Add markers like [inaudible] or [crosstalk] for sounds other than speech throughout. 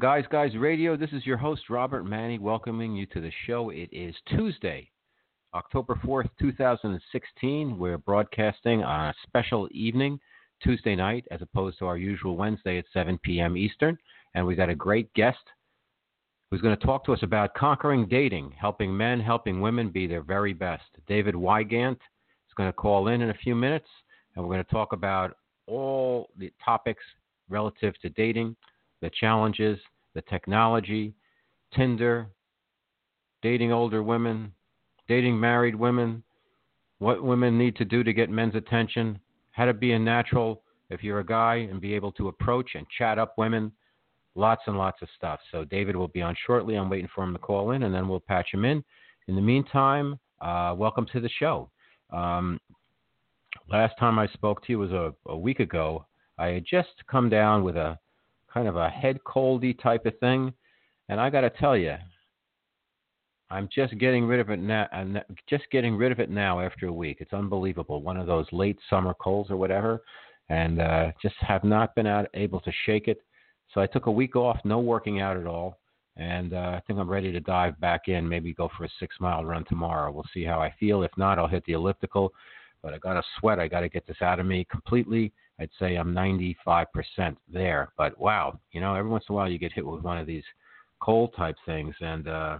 Guys Guys Radio. This is your host, Robert Manni, welcoming you to the show. It is Tuesday, October 4th, 2016. We're broadcasting on a special evening, Tuesday night, as opposed to our usual Wednesday at 7 p.m. Eastern. And we've got a great guest who's going to talk to us about conquering dating, helping men, helping women be their very best. David Wygant is going to call in in a few minutes, and we're going to talk about all the topics relative to dating the challenges, the technology, Tinder, dating older women, dating married women, what women need to do to get men's attention, how to be a natural if you're a guy and be able to approach and chat up women, lots and lots of stuff. So David will be on shortly. I'm waiting for him to call in, and then we'll patch him in. In the meantime, uh, welcome to the show. Um, last time I spoke to you was a, a week ago. I had just come down with a kind of a head coldy type of thing. And I got to tell you, I'm just getting rid of it now. Just getting rid of it now after a week. It's unbelievable. One of those late summer colds or whatever, and uh, just have not been out, able to shake it. So I took a week off, no working out at all, and uh, I think I'm ready to dive back in. Maybe go for a six mile run tomorrow. We'll see how I feel. If not, I'll hit the elliptical. But I got to sweat. I got to get this out of me completely I'd say I'm 95% there. But wow, you know, every once in a while you get hit with one of these cold type things, and uh,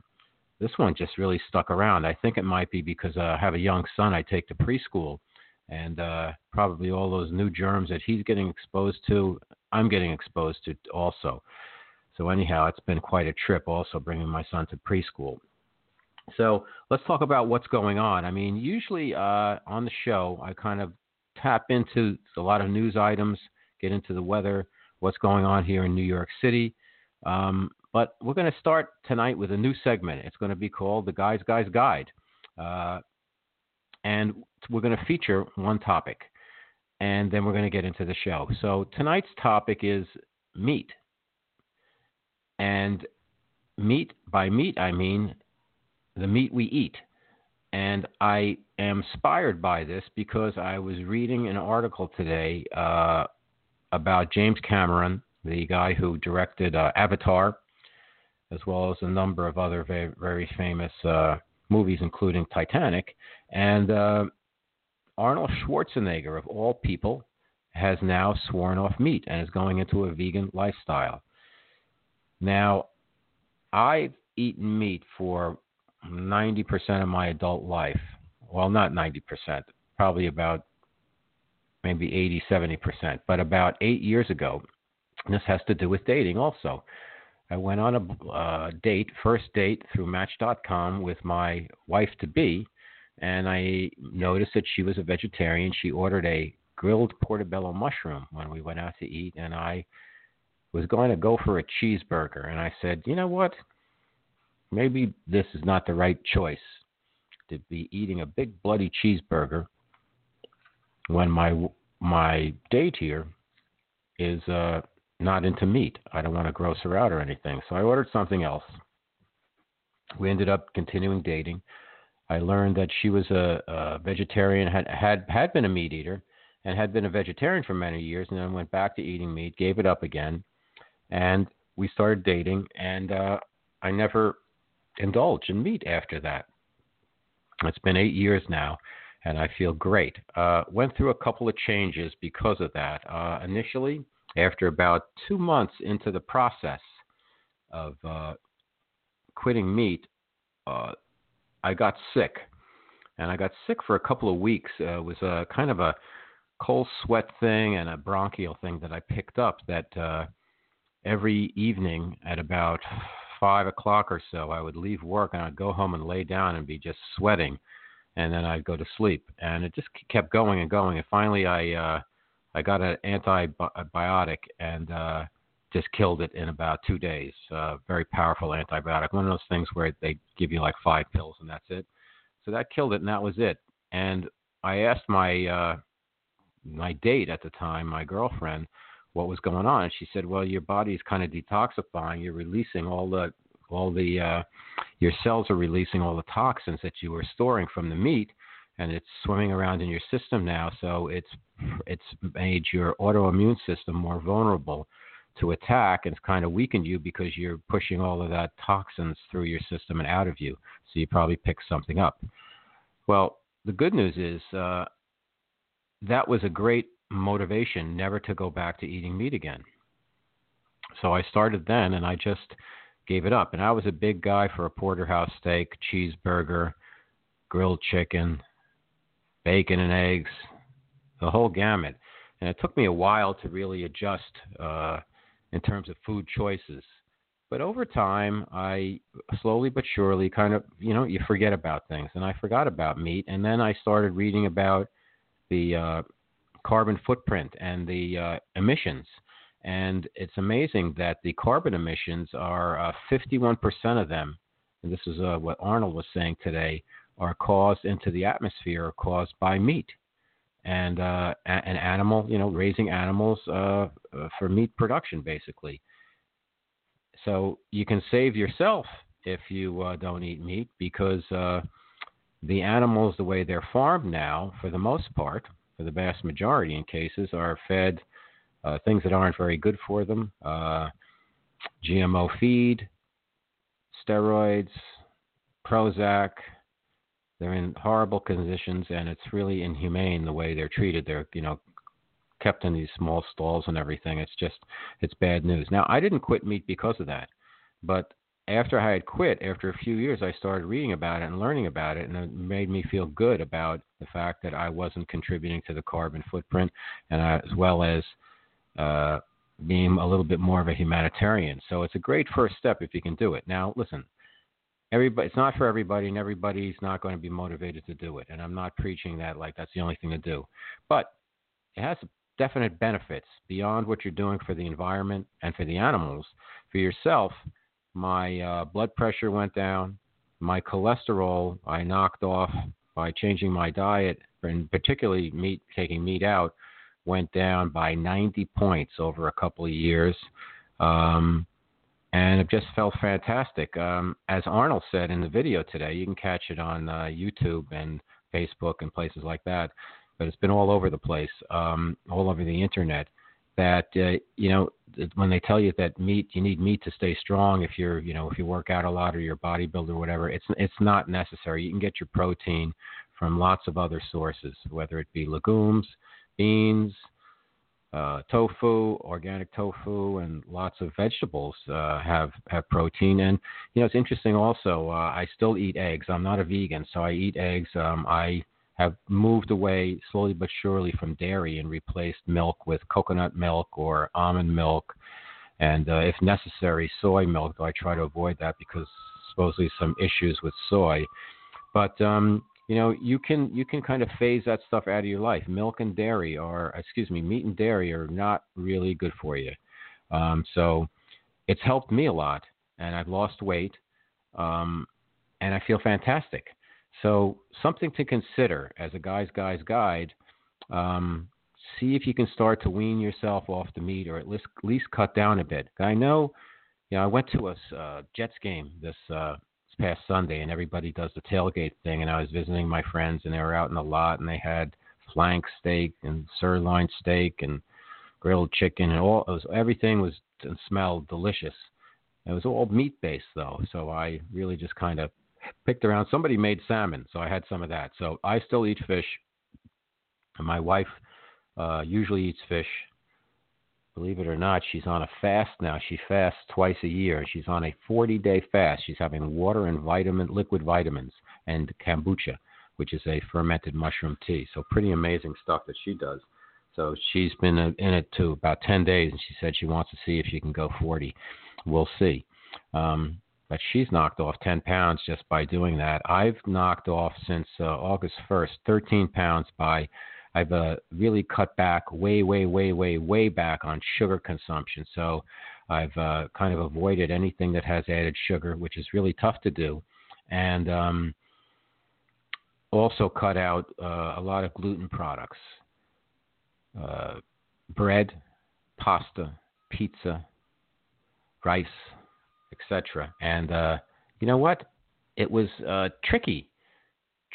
this one just really stuck around. I think it might be because uh, I have a young son I take to preschool, and uh, probably all those new germs that he's getting exposed to, I'm getting exposed to also. So anyhow, it's been quite a trip also bringing my son to preschool. So let's talk about what's going on. I mean, usually uh, on the show, I kind of tap into a lot of news items, get into the weather, what's going on here in New York City. Um, but we're going to start tonight with a new segment. It's going to be called the Guys Guys Guide. Uh, and we're going to feature one topic. And then we're going to get into the show. So tonight's topic is meat. And meat, by meat, I mean the meat we eat. And I am inspired by this because I was reading an article today uh, about James Cameron, the guy who directed uh, Avatar, as well as a number of other very, very famous uh, movies, including Titanic. And uh, Arnold Schwarzenegger, of all people, has now sworn off meat and is going into a vegan lifestyle. Now, I've eaten meat for 90% of my adult life. Well, not 90%, probably about maybe 80, 70%. But about eight years ago, this has to do with dating also. I went on a uh, date, first date through Match.com with my wife to be, and I noticed that she was a vegetarian. She ordered a grilled portobello mushroom when we went out to eat, and I was going to go for a cheeseburger. And I said, you know what? maybe this is not the right choice to be eating a big bloody cheeseburger when my my date here is uh, not into meat. I don't want to gross her out or anything, so I ordered something else. We ended up continuing dating. I learned that she was a, a vegetarian, had had had been a meat eater, and had been a vegetarian for many years, and then went back to eating meat, gave it up again, and we started dating. And uh, I never indulge in meat after that. It's been eight years now, and I feel great. Uh, went through a couple of changes because of that. Uh, initially, after about two months into the process of uh, quitting meat, uh, I got sick. And I got sick for a couple of weeks. Uh, it was a kind of a cold sweat thing and a bronchial thing that I picked up that uh, every evening at about five o'clock or so, I would leave work and I'd go home and lay down and be just sweating, and then I'd go to sleep, and it just kept going and going, and finally I uh, I got an antibiotic and uh, just killed it in about two days. Uh, very powerful antibiotic, one of those things where they give you like five pills and that's it. So that killed it, and that was it. And I asked my uh, my date at the time, my girlfriend what was going on. And she said, "Well, your body is kind of detoxifying. You're releasing all the all the uh, your cells are releasing all the toxins that you were storing from the meat, and it's swimming around in your system now. So it's it's made your autoimmune system more vulnerable to attack and it's kind of weakened you because you're pushing all of that toxins through your system and out of you. So you probably pick something up. Well, the good news is uh, that was a great motivation never to go back to eating meat again. So I started then and I just gave it up. And I was a big guy for a porterhouse steak, cheeseburger, grilled chicken, bacon and eggs, the whole gamut. And it took me a while to really adjust uh, in terms of food choices. But over time, I slowly but surely kind of, you know, you forget about things. And I forgot about meat. And then I started reading about the uh, carbon footprint and the uh, emissions. And it's amazing that the carbon emissions are uh, 51% of them, and this is uh, what Arnold was saying today, are caused into the atmosphere are caused by meat and uh, an animal, you know, raising animals uh, uh, for meat production, basically. So you can save yourself if you uh, don't eat meat because uh, the animals, the way they're farmed now, for the most part, for the vast majority in cases, are fed uh, things that aren't very good for them, GMO feed, steroids, Prozac, they're in horrible conditions, and it's really inhumane the way they're treated. They're, you know, kept in these small stalls and everything. It's just, it's bad news. Now, I didn't quit meat because of that, but after I had quit, after a few years, I started reading about it and learning about it, and it made me feel good about the fact that I wasn't contributing to the carbon footprint, and I, as well as uh, being a little bit more of a humanitarian. So it's a great first step if you can do it. Now, listen, everybody it's not for everybody and everybody's not going to be motivated to do it and i'm not preaching that like that's the only thing to do but it has definite benefits beyond what you're doing for the environment and for the animals for yourself my uh, blood pressure went down my cholesterol i knocked off by changing my diet and particularly meat taking meat out went down by 90 points over a couple of years um, and it just felt fantastic. Um, as Arnold said in the video today, you can catch it on uh, YouTube and Facebook and places like that, but it's been all over the place, um, all over the internet. That uh, you know, when they tell you that meat, you need meat to stay strong. If you're, you know, if you work out a lot or you're a bodybuilder or whatever, it's it's not necessary. You can get your protein from lots of other sources, whether it be legumes, beans, uh, tofu, organic tofu, and lots of vegetables uh, have have protein. And you know, it's interesting. Also, uh, I still eat eggs. I'm not a vegan, so I eat eggs. Um, I have moved away slowly but surely from dairy and replaced milk with coconut milk or almond milk, and uh, if necessary, soy milk. Though I try to avoid that because supposedly some issues with soy. But um, you know you can you can kind of phase that stuff out of your life milk and dairy are excuse me meat and dairy are not really good for you um, so it's helped me a lot and i've lost weight um, and i feel fantastic so something to consider as a guy's guy's guide um, see if you can start to wean yourself off the meat or at least, at least cut down a bit i know you know i went to a uh, jets game this uh, past Sunday, and everybody does the tailgate thing. And I was visiting my friends, and they were out in the lot, and they had flank steak and sirloin steak and grilled chicken, and all was everything was and smelled delicious. It was all meat based though, so I really just kind of picked around. Somebody made salmon, so I had some of that. So I still eat fish. And my wife uh, usually eats fish believe it or not, she's on a fast now. She fasts twice a year. She's on a 40 day fast. She's having water and vitamin, liquid vitamins, and kombucha, which is a fermented mushroom tea. So, pretty amazing stuff that she does. So, she's been in it to about 10 days, and she said she wants to see if she can go 40. We'll see. Um, but she's knocked off 10 pounds just by doing that. I've knocked off since uh, August 1st 13 pounds by I've uh, really cut back way, way, way, way, way back on sugar consumption. So I've uh, kind of avoided anything that has added sugar, which is really tough to do, and um, also cut out uh, a lot of gluten products, uh, bread, pasta, pizza, rice, etc. And uh, you know what? It was uh, tricky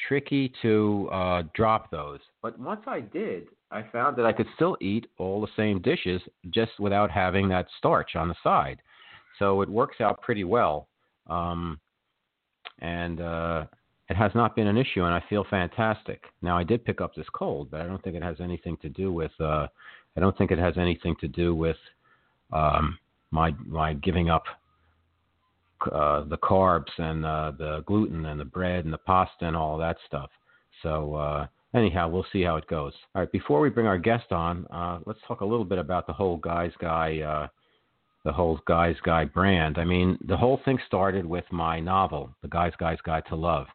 tricky to uh, drop those. But once I did, I found that I could still eat all the same dishes just without having that starch on the side. So it works out pretty well. Um, and uh, it has not been an issue, and I feel fantastic. Now, I did pick up this cold, but I don't think it has anything to do with. Uh, I don't think it has anything to do with um, my my giving up uh, the carbs and uh, the gluten and the bread and the pasta and all that stuff. So uh, anyhow, we'll see how it goes. All right, before we bring our guest on, uh, let's talk a little bit about the whole Guys Guy, uh, the whole Guys Guy brand. I mean, the whole thing started with my novel, The Guys Guy's Guide to Love,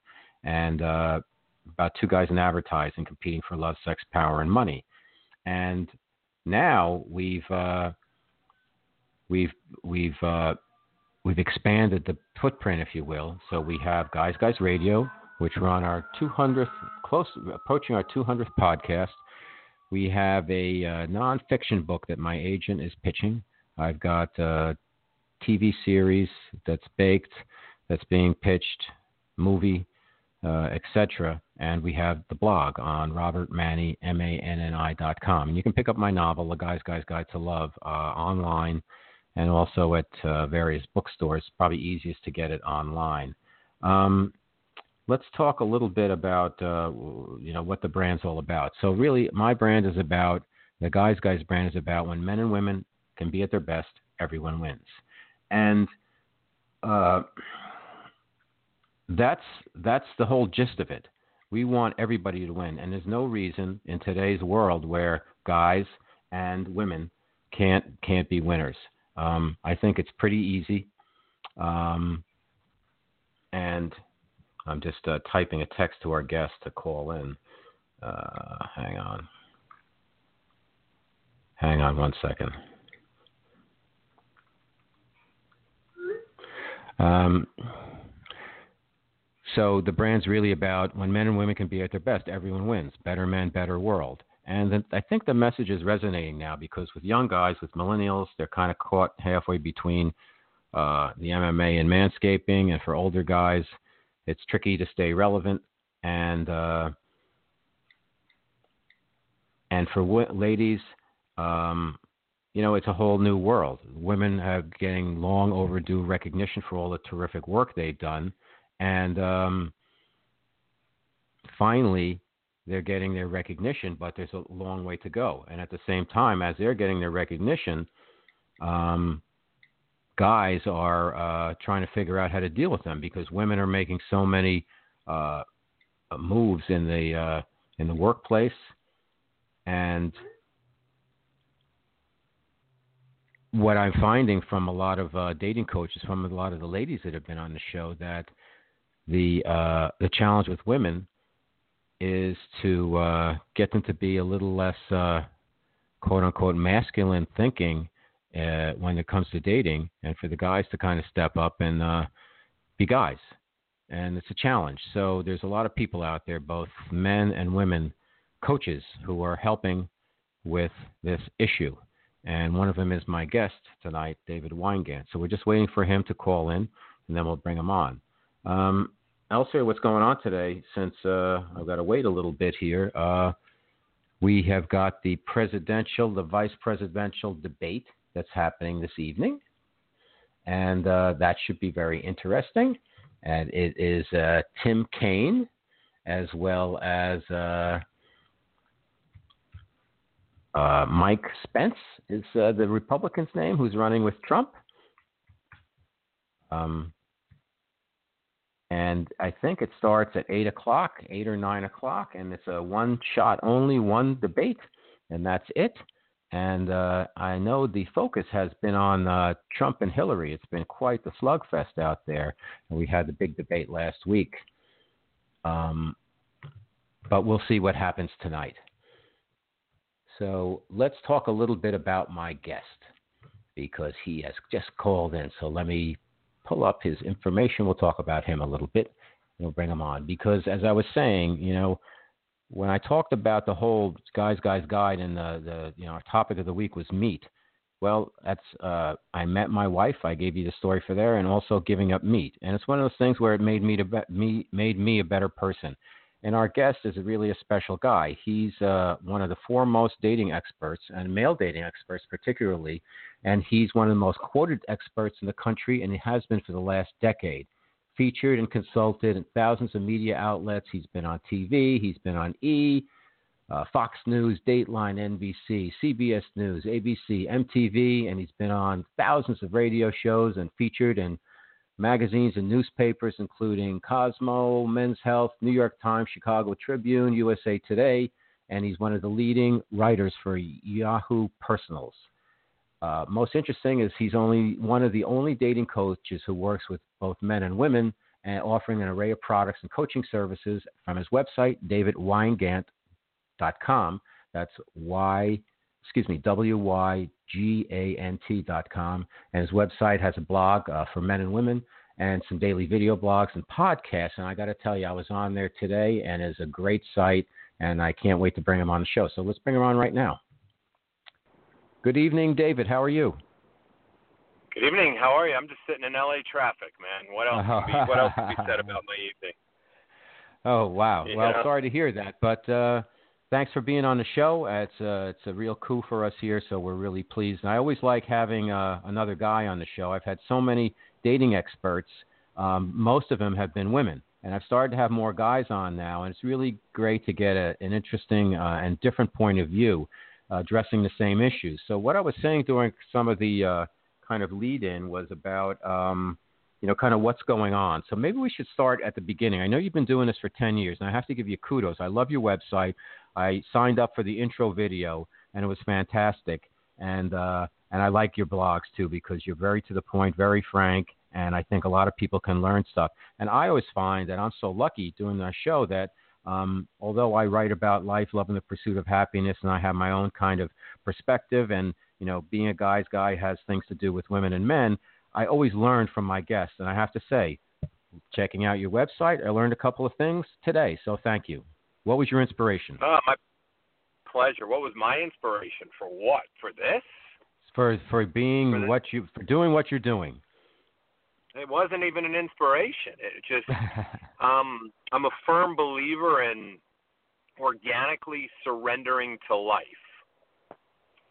and uh, about two guys in advertising competing for love, sex, power, and money. And now we've uh, we've we've uh, we've expanded the footprint, if you will. So we have Guys Guys Radio, which we're on our 200th, close approaching our 200th podcast. We have a uh, nonfiction book that my agent is pitching. I've got a TV series that's baked, that's being pitched, movie, uh, etc. And we have the blog on robertmanni, M-A-N-N-I dot com. And you can pick up my novel, The Guy's Guy's Guide to Love, uh, online and also at uh, various bookstores. Probably easiest to get it online. Um, let's talk a little bit about uh, you know what the brand's all about. So really, my brand is about the guys guys brand is about when men and women can be at their best, everyone wins, and uh, that's that's the whole gist of it. We want everybody to win, and there's no reason in today's world where guys and women can't can't be winners. Um, I think it's pretty easy. Um, and I'm just uh, typing a text to our guest to call in. Uh, hang on. Hang on one second. Um, so the brand's really about when men and women can be at their best, everyone wins. Better men, better world. And I think the message is resonating now because with young guys, with millennials, they're kind of caught halfway between uh, the MMA and manscaping. And for older guys, it's tricky to stay relevant. And uh, and for w- ladies, um, you know, it's a whole new world. Women are getting long overdue recognition for all the terrific work they've done, and um, finally, they're getting their recognition, but there's a long way to go. And at the same time, as they're getting their recognition, um, guys are uh, trying to figure out how to deal with them because women are making so many uh, moves in the uh, in the workplace, and what I'm finding from a lot of uh, dating coaches, from a lot of the ladies that have been on the show, that the uh, the challenge with women is to uh, get them to be a little less uh, quote unquote masculine thinking uh, when it comes to dating, and for the guys to kind of step up and uh, be guys. And it's a challenge. So there's a lot of people out there, both men and women, coaches who are helping with this issue. And one of them is my guest tonight, David Wygant. So we're just waiting for him to call in, and then we'll bring him on. Um, elsewhere, what's going on today, since uh, I've got to wait a little bit here, uh, we have got the presidential, the vice presidential debate that's happening this evening. And uh, that should be very interesting. And it is uh, Tim Kaine as well as uh, uh, Mike Spence is the Republican's name who's running with Trump. Um, and I think it starts at eight o'clock, eight or nine o'clock, and it's a one shot only, one debate, and that's it. And uh, I know the focus has been on uh, Trump and Hillary. It's been quite the slugfest out there, and we had the big debate last week. Um, but we'll see what happens tonight. So let's talk a little bit about my guest because he has just called in. So let me pull up his information. We'll talk about him a little bit. We'll bring him on because, as I was saying, you know, when I talked about the whole guys, guys guide and the, the you know our topic of the week was meat. Well, that's uh, I met my wife. I gave you the story for there, and also giving up meat. And it's one of those things where it made me to be, me made me a better person. And our guest is really a special guy. He's uh, one of the foremost dating experts and male dating experts, particularly. And he's one of the most quoted experts in the country, and he has been for the last decade. Featured and consulted in thousands of media outlets. He's been on TV, he's been on E, uh, Fox News, Dateline, NBC, CBS News, ABC, MTV, and he's been on thousands of radio shows and featured in magazines and newspapers, including Cosmo, Men's Health, New York Times, Chicago Tribune, USA Today, and he's one of the leading writers for Yahoo Personals. Uh, most interesting is he's only one of the only dating coaches who works with both men and women and offering an array of products and coaching services from his website, davidwygant.com. That's Y, excuse me, W Y G A N T.com. And his website has a blog uh, for men and women and some daily video blogs and podcasts. And I got to tell you, I was on there today and it's a great site. And I can't wait to bring him on the show. So let's bring him on right now. Good evening, David. How are you? Good evening. How are you? I'm just sitting in LA traffic, man. What else? Can be, what else can be said [laughs] about my evening? Oh wow. well, sorry to hear that, but uh, thanks for being on the show. It's a, uh, it's a real coup for us here, so we're really pleased. And I always like having uh, another guy on the show. I've had so many dating experts. Um, most of them have been women, and I've started to have more guys on now, and it's really great to get a, an interesting uh, and different point of view addressing the same issues. So what I was saying during some of the uh, kind of lead in was about um, you know kind of what's going on. So maybe we should start at the beginning. I know you've been doing this for 10 years, and I have to give you kudos. I love your website. I signed up for the intro video, and it was fantastic. And uh, and I like your blogs too because you're very to the point, very frank, and I think a lot of people can learn stuff. And I always find that I'm so lucky doing that show that um, although I write about life, love, and the pursuit of happiness, and I have my own kind of perspective, and you know, being a guy's guy has things to do with women and men. I always learn from my guests, and I have to say, checking out your website, I learned a couple of things today. So thank you. What was your inspiration? Uh, my pleasure. What was my inspiration for what? For this? For for being for what you for doing what you're doing it wasn't even an inspiration. It just [laughs] um I'm a firm believer in organically surrendering to life.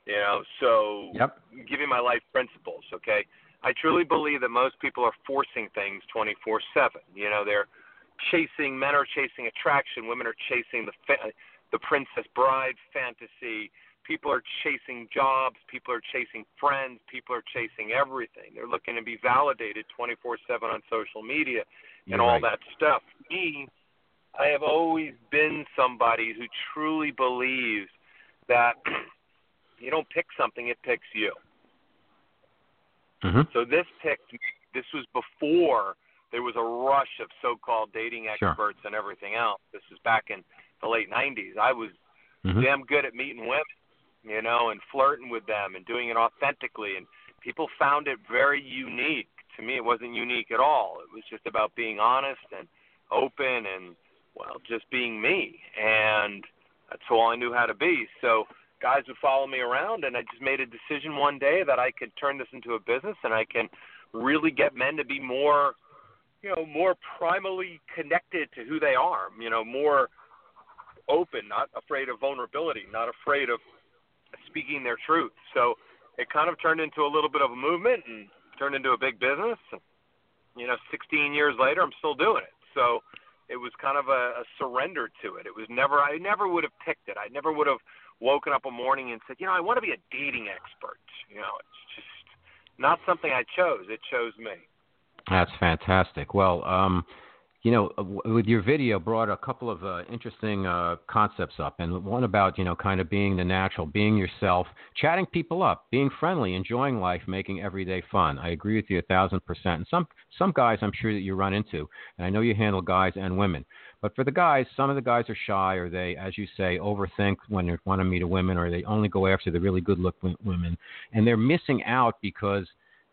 You know, so yep. giving my life principles, okay? I truly believe that most people are forcing things 24/7. You know, they're chasing men are chasing attraction, women are chasing the fa- the princess bride fantasy, people are chasing jobs, people are chasing friends, people are chasing everything. They're looking to be validated 24/7 on social media and You're all right. that stuff. Me, I have always been somebody who truly believes that [clears throat] you don't pick something, it picks you. Mm-hmm. So this picked me. This was before there was a rush of so-called dating experts sure. and everything else. This was back in the late 90s. I was mm-hmm. damn good at meeting women you know, and flirting with them and doing it authentically. And people found it very unique. To me, it wasn't unique at all. It was just about being honest and open and, well, just being me. And that's all I knew how to be. So guys would follow me around, and I just made a decision one day that I could turn this into a business and I can really get men to be more, you know, more primally connected to who they are, you know, more open, not afraid of vulnerability, not afraid of speaking their truth. So it kind of turned into a little bit of a movement and turned into a big business. You know, 16 years later, I'm still doing it. So it was kind of a, a surrender to it. It was never, I never would have picked it. I never would have woken up a morning and said, you know, I want to be a dating expert. You know, it's just not something I chose. It chose me. That's fantastic. Well, um, you know, uh, with your video, brought a couple of uh, interesting uh, concepts up, and one about you know, kind of being the natural, being yourself, chatting people up, being friendly, enjoying life, making every day fun. I agree with you a thousand percent. And some some guys, I'm sure that you run into, and I know you handle guys and women. But for the guys, some of the guys are shy, or they, as you say, overthink when they want to meet a woman, or they only go after the really good-looking women, and they're missing out because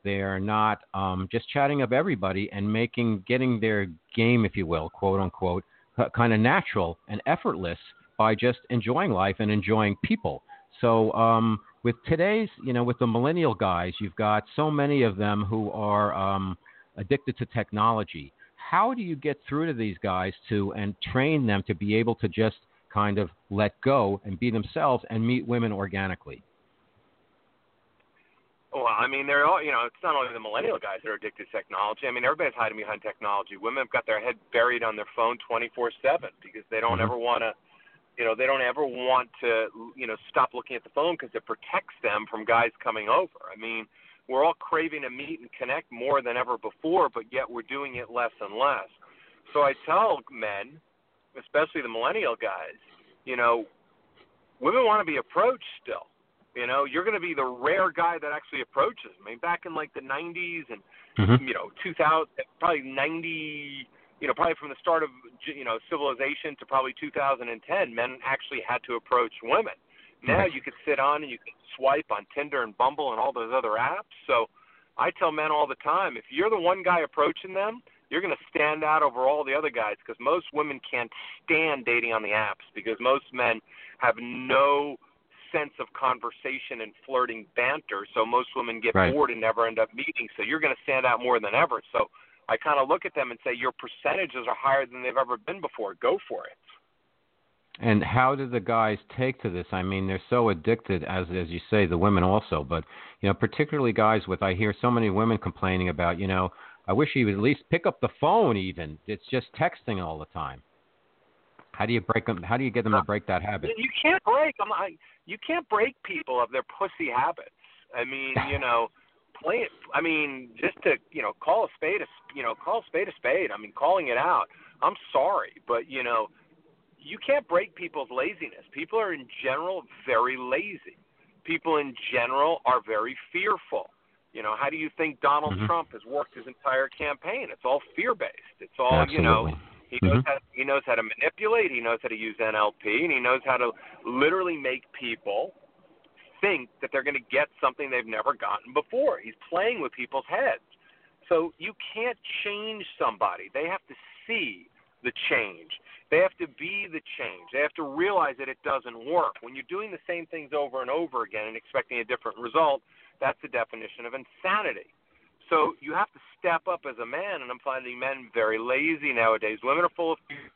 they're not um, just chatting up everybody and making getting their game, if you will, quote unquote, kind of natural and effortless by just enjoying life and enjoying people. So um, with today's, you know, with the millennial guys, you've got so many of them who are um, addicted to technology. how do you get through to these guys to and train them to be able to just kind of let go and be themselves and meet women organically? Well, I mean, they're all, you know, it's not only the millennial guys that are addicted to technology. I mean, everybody's hiding behind technology. Women have got their head buried on their phone 24/7 because they don't mm-hmm. ever want to, you know, they don't ever want to, you know, stop looking at the phone because it protects them from guys coming over. I mean, we're all craving to meet and connect more than ever before, but yet we're doing it less and less. So I tell men, especially the millennial guys, you know, women want to be approached still you know, you're going to be the rare guy that actually approaches. I mean, back in like the 90s and mm-hmm. you know 2000, probably 90, you know, probably from the start of you know civilization to probably 2010, men actually had to approach women. Now you could sit on and you can swipe on Tinder and Bumble and all those other apps. So I tell men all the time, if you're the one guy approaching them, you're going to stand out over all the other guys because most women can't stand dating on the apps because most men have no sense of conversation and flirting banter. So most women get right. bored and never end up meeting. So you're going to stand out more than ever. So I kind of look at them and say, your percentages are higher than they've ever been before. Go for it. And how do the guys take to this? I mean, they're so addicted, as as you say, the women also. But you know, particularly guys with, I hear so many women complaining about, you know, I wish he would at least pick up the phone. Even it's just texting all the time. How do you break them? How do you get them to break that habit? You can't break them. I, you can't break people of their pussy habits. I mean, [laughs] you know, play it. I mean, just to you know, call a spade a you know, call a spade a spade. I mean, calling it out. I'm sorry, but you know, you can't break people's laziness. People are in general very lazy. People in general are very fearful. You know, how do you think Donald mm-hmm. Trump has worked his entire campaign? It's all fear based. It's all Absolutely. you know he knows mm-hmm. how he knows how to manipulate. He knows how to use NLP, and he knows how to literally make people think that they're going to get something they've never gotten before. He's playing with people's heads. So you can't change somebody. They have to see the change. They have to be the change. They have to realize that it doesn't work. When you're doing the same things over and over again and expecting a different result, that's the definition of insanity. So you have to step up as a man, and I'm finding men very lazy nowadays. Women are full of fear.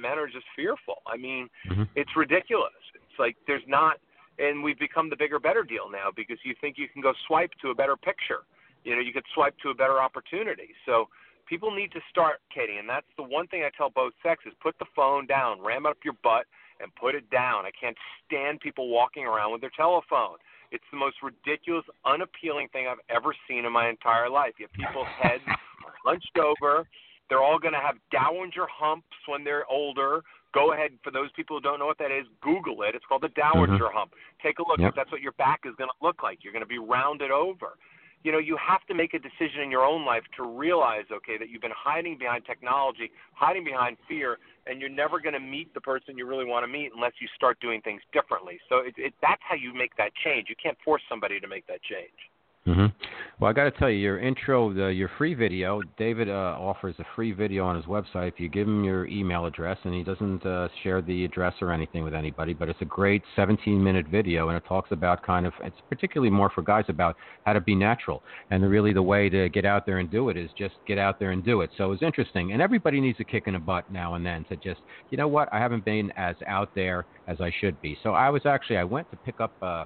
Men are just fearful. I mean, mm-hmm. it's ridiculous. It's like there's not, and we've become the bigger, better deal now because you think you can go swipe to a better picture. You know, you could swipe to a better opportunity. So people need to start, Katie, and that's the one thing I tell both sexes: put the phone down, ram it up your butt, and put it down. I can't stand people walking around with their telephone. It's the most ridiculous, unappealing thing I've ever seen in my entire life. You have people's [laughs] heads hunched over. They're all going to have dowager humps when they're older. Go ahead, for those people who don't know what that is, Google it. It's called the dowager mm-hmm. hump. Take a look. Yep. That's what your back is going to look like. You're going to be rounded over you know, you have to make a decision in your own life to realize, okay, that you've been hiding behind technology, hiding behind fear, and you're never going to meet the person you really want to meet unless you start doing things differently. So it, it, that's how you make that change. You can't force somebody to make that change. Mm-hmm. Well, I got to tell you, your intro, the, your free video, David uh, offers a free video on his website if you give him your email address, and he doesn't uh, share the address or anything with anybody. But it's a great 17-minute video, and it talks about kind of, it's particularly more for guys about how to be natural, and really the way to get out there and do it is just get out there and do it. So it's interesting, and everybody needs a kick in the butt now and then to just, you know what, I haven't been as out there as I should be. So I was actually, I went to pick up. Uh,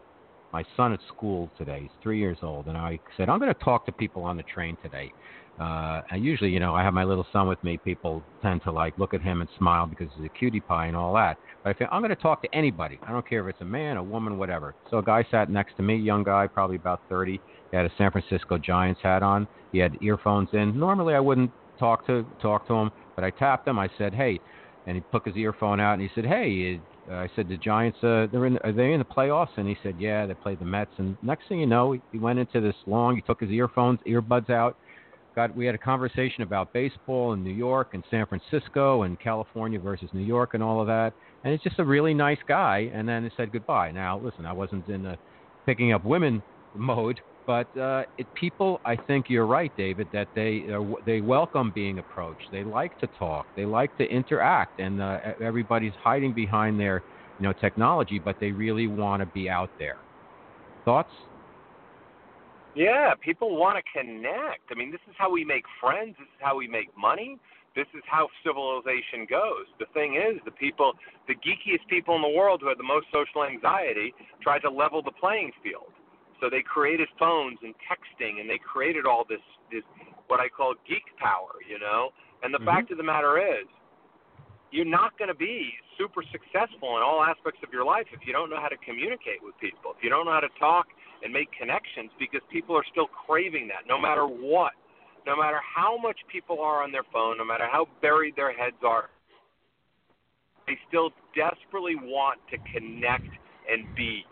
my son at school today. He's three years old, and I said I'm going to talk to people on the train today. Uh, and usually, you know, I have my little son with me. People tend to like look at him and smile because he's a cutie pie and all that. But I think I'm going to talk to anybody. I don't care if it's a man, a woman, whatever. So a guy sat next to me, young guy, probably about 30. He had a San Francisco Giants hat on. He had earphones in. Normally, I wouldn't talk to talk to him, but I tapped him. I said, "Hey," and he took his earphone out and he said, "Hey, I said, the Giants, uh, they're in, are they in the playoffs? And he said, yeah, they played the Mets. And next thing you know, he, he went into this long, he took his earphones, earbuds out. Got, we had a conversation about baseball in New York and San Francisco and California versus New York and all of that. And he's just a really nice guy. And then he said goodbye. Now, listen, I wasn't in the picking up women [laughs] mode, but uh, it, people, I think you're right, David, that they uh, they welcome being approached. They like to talk. They like to interact, and uh, everybody's hiding behind their you know technology, but they really want to be out there. Thoughts? Yeah, people want to connect. I mean, this is how we make friends. This is how we make money. This is how civilization goes. The thing is, the people, the geekiest people in the world who had the most social anxiety, tried to level the playing field. So they created phones and texting, and they created all this, this what I call geek power, you know. And the mm-hmm. fact of the matter is, you're not going to be super successful in all aspects of your life if you don't know how to communicate with people, if you don't know how to talk and make connections, because people are still craving that no matter what. No matter how much people are on their phone, no matter how buried their heads are, they still desperately want to connect and be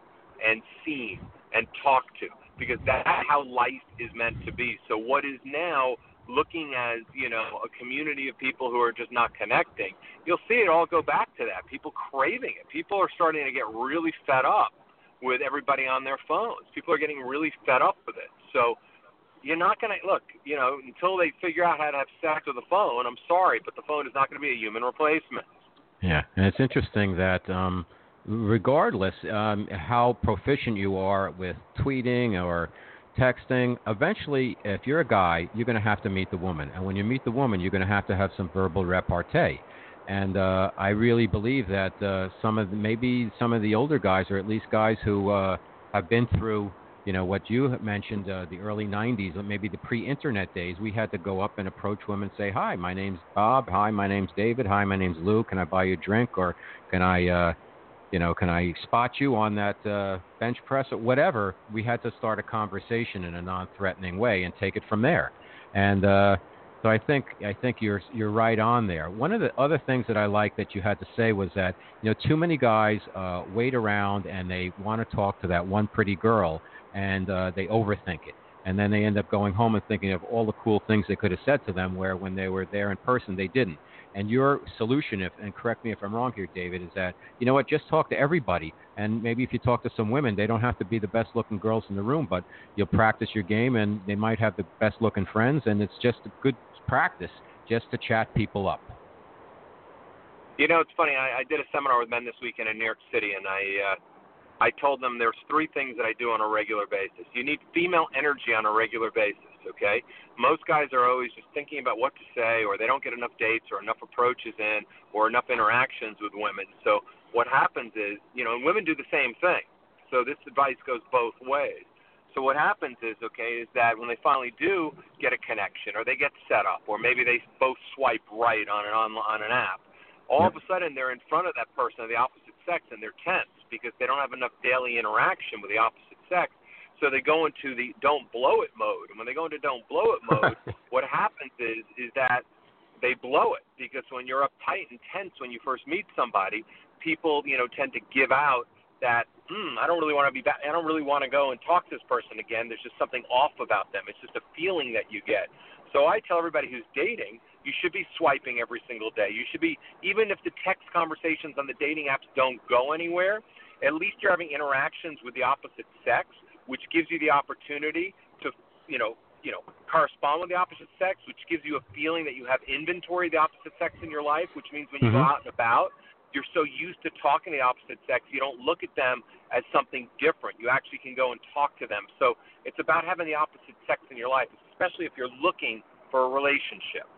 and seen and talk to because that's how life is meant to be. So what is now looking as you know a community of people who are just not connecting, you'll see it all go back to that. People craving it. People are starting to get really fed up with everybody on their phones. People are getting really fed up with it. So you're not going to look, you know, until they figure out how to have sex with a phone. I'm sorry, but the phone is not going to be a human replacement. Yeah, and it's interesting that um, regardless um, how proficient you are with tweeting or texting, eventually, if you're a guy, you're going to have to meet the woman, and when you meet the woman, you're going to have to have some verbal repartee. And uh, I really believe that uh, some of the, maybe some of the older guys, or at least guys who uh, have been through you know what you mentioned uh, the early 90s or maybe the pre-internet days we had to go up and approach women and say hi my name's bob. Hi my name's david. Hi my name's lou. Can i buy you a drink or can i uh you know can i spot you on that uh bench press or whatever we had to start a conversation in a non-threatening way and take it from there and uh so I think I think you're you're right on there. One of the other things that I like that you had to say was that you know too many guys uh, wait around and they want to talk to that one pretty girl and uh, they overthink it. And then they end up going home and thinking of all the cool things they could have said to them, where when they were there in person, they didn't. And your solution, if and correct me if I'm wrong here, David, is that you know what? Just talk to everybody, and maybe if you talk to some women, they don't have to be the best-looking girls in the room, but you'll practice your game, and they might have the best-looking friends, and it's just a good practice just to chat people up. You know, it's funny. I, I did a seminar with men this weekend in New York City, and I uh, I told them there's three things that I do on a regular basis. You need female energy on a regular basis, okay? Most guys are always just thinking about what to say, or they don't get enough dates, or enough approaches in, or enough interactions with women. So what happens is, you know, and women do the same thing. So this advice goes both ways. So what happens is, okay, is that when they finally do get a connection, or they get set up, or maybe they both swipe right on an on, on an app, all of a sudden they're in front of that person of the opposite sex and they're tense because they don't have enough daily interaction with the opposite sex. So they go into the don't blow it mode. And when they go into don't blow it mode, [laughs] what happens is is that they blow it because when you're uptight and tense when you first meet somebody, people you know tend to give out that hmm, I don't really want to be back. I don't really want to go and talk to this person again. There's just something off about them. It's just a feeling that you get. So I tell everybody who's dating, you should be swiping every single day. You should be, even if the text conversations on the dating apps don't go anywhere, at least you're having interactions with the opposite sex, which gives you the opportunity to, you know, you know, correspond with the opposite sex, which gives you a feeling that you have inventory of the opposite sex in your life, which means when you mm-hmm. go out and about, you're so used to talking to the opposite sex, you don't look at them as something different. You actually can go and talk to them. So it's about having the opposite sex in your life, especially if you're looking for a relationship.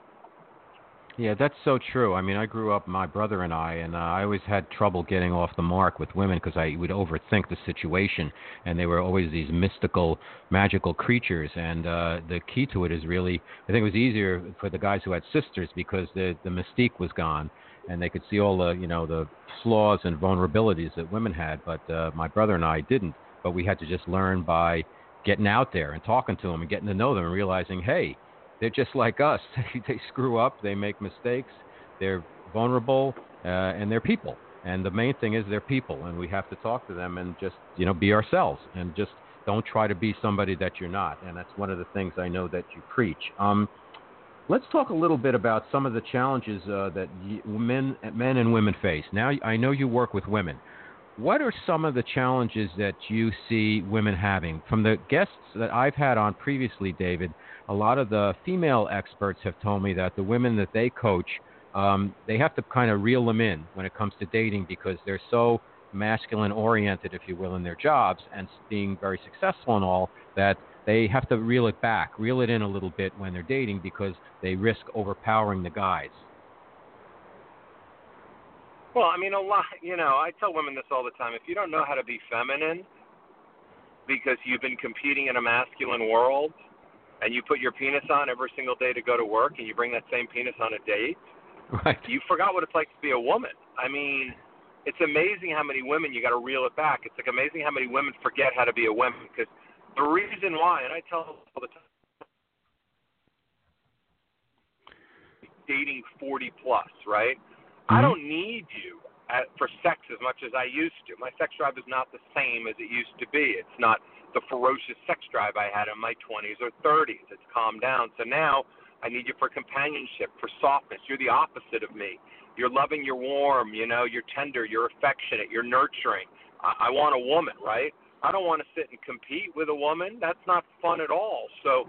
Yeah, that's so true. I mean, I grew up, my brother and I, and uh, I always had trouble getting off the mark with women because I would overthink the situation, and they were always these mystical, magical creatures. And uh, the key to it is really, I think it was easier for the guys who had sisters because the the mystique was gone, and they could see all the, you know, the flaws and vulnerabilities that women had. But uh, my brother and I didn't. But we had to just learn by getting out there and talking to them and getting to know them and realizing, hey they're just like us. [laughs] they screw up, they make mistakes, they're vulnerable, uh, and they're people. And the main thing is they're people, and we have to talk to them and just you know be ourselves and just don't try to be somebody that you're not. And that's one of the things I know that you preach. Um, let's talk a little bit about some of the challenges uh, that men men and women face. Now I know you work with women. What are some of the challenges that you see women having? From the guests that I've had on previously, David, a lot of the female experts have told me that the women that they coach, um, they have to kind of reel them in when it comes to dating because they're so masculine oriented, if you will, in their jobs and being very successful and all that they have to reel it back, reel it in a little bit when they're dating because they risk overpowering the guys. Well, I mean, a lot. You know, I tell women this all the time. If you don't know how to be feminine because you've been competing in a masculine world, and you put your penis on every single day to go to work, and you bring that same penis on a date, right? You forgot what it's like to be a woman. I mean, it's amazing how many women you got to reel it back. It's like amazing how many women forget how to be a woman because the reason why, and I tell all the time, dating 40 plus, right? Mm-hmm. I don't need you at, for sex as much as I used to. My sex drive is not the same as it used to be. It's not the ferocious sex drive I had in my 20s or 30s. It's calmed down. So now I need you for companionship, for softness. You're the opposite of me. You're loving, you're warm, you know, you're tender, you're affectionate, you're nurturing. I, I want a woman, right? I don't want to sit and compete with a woman. That's not fun at all. So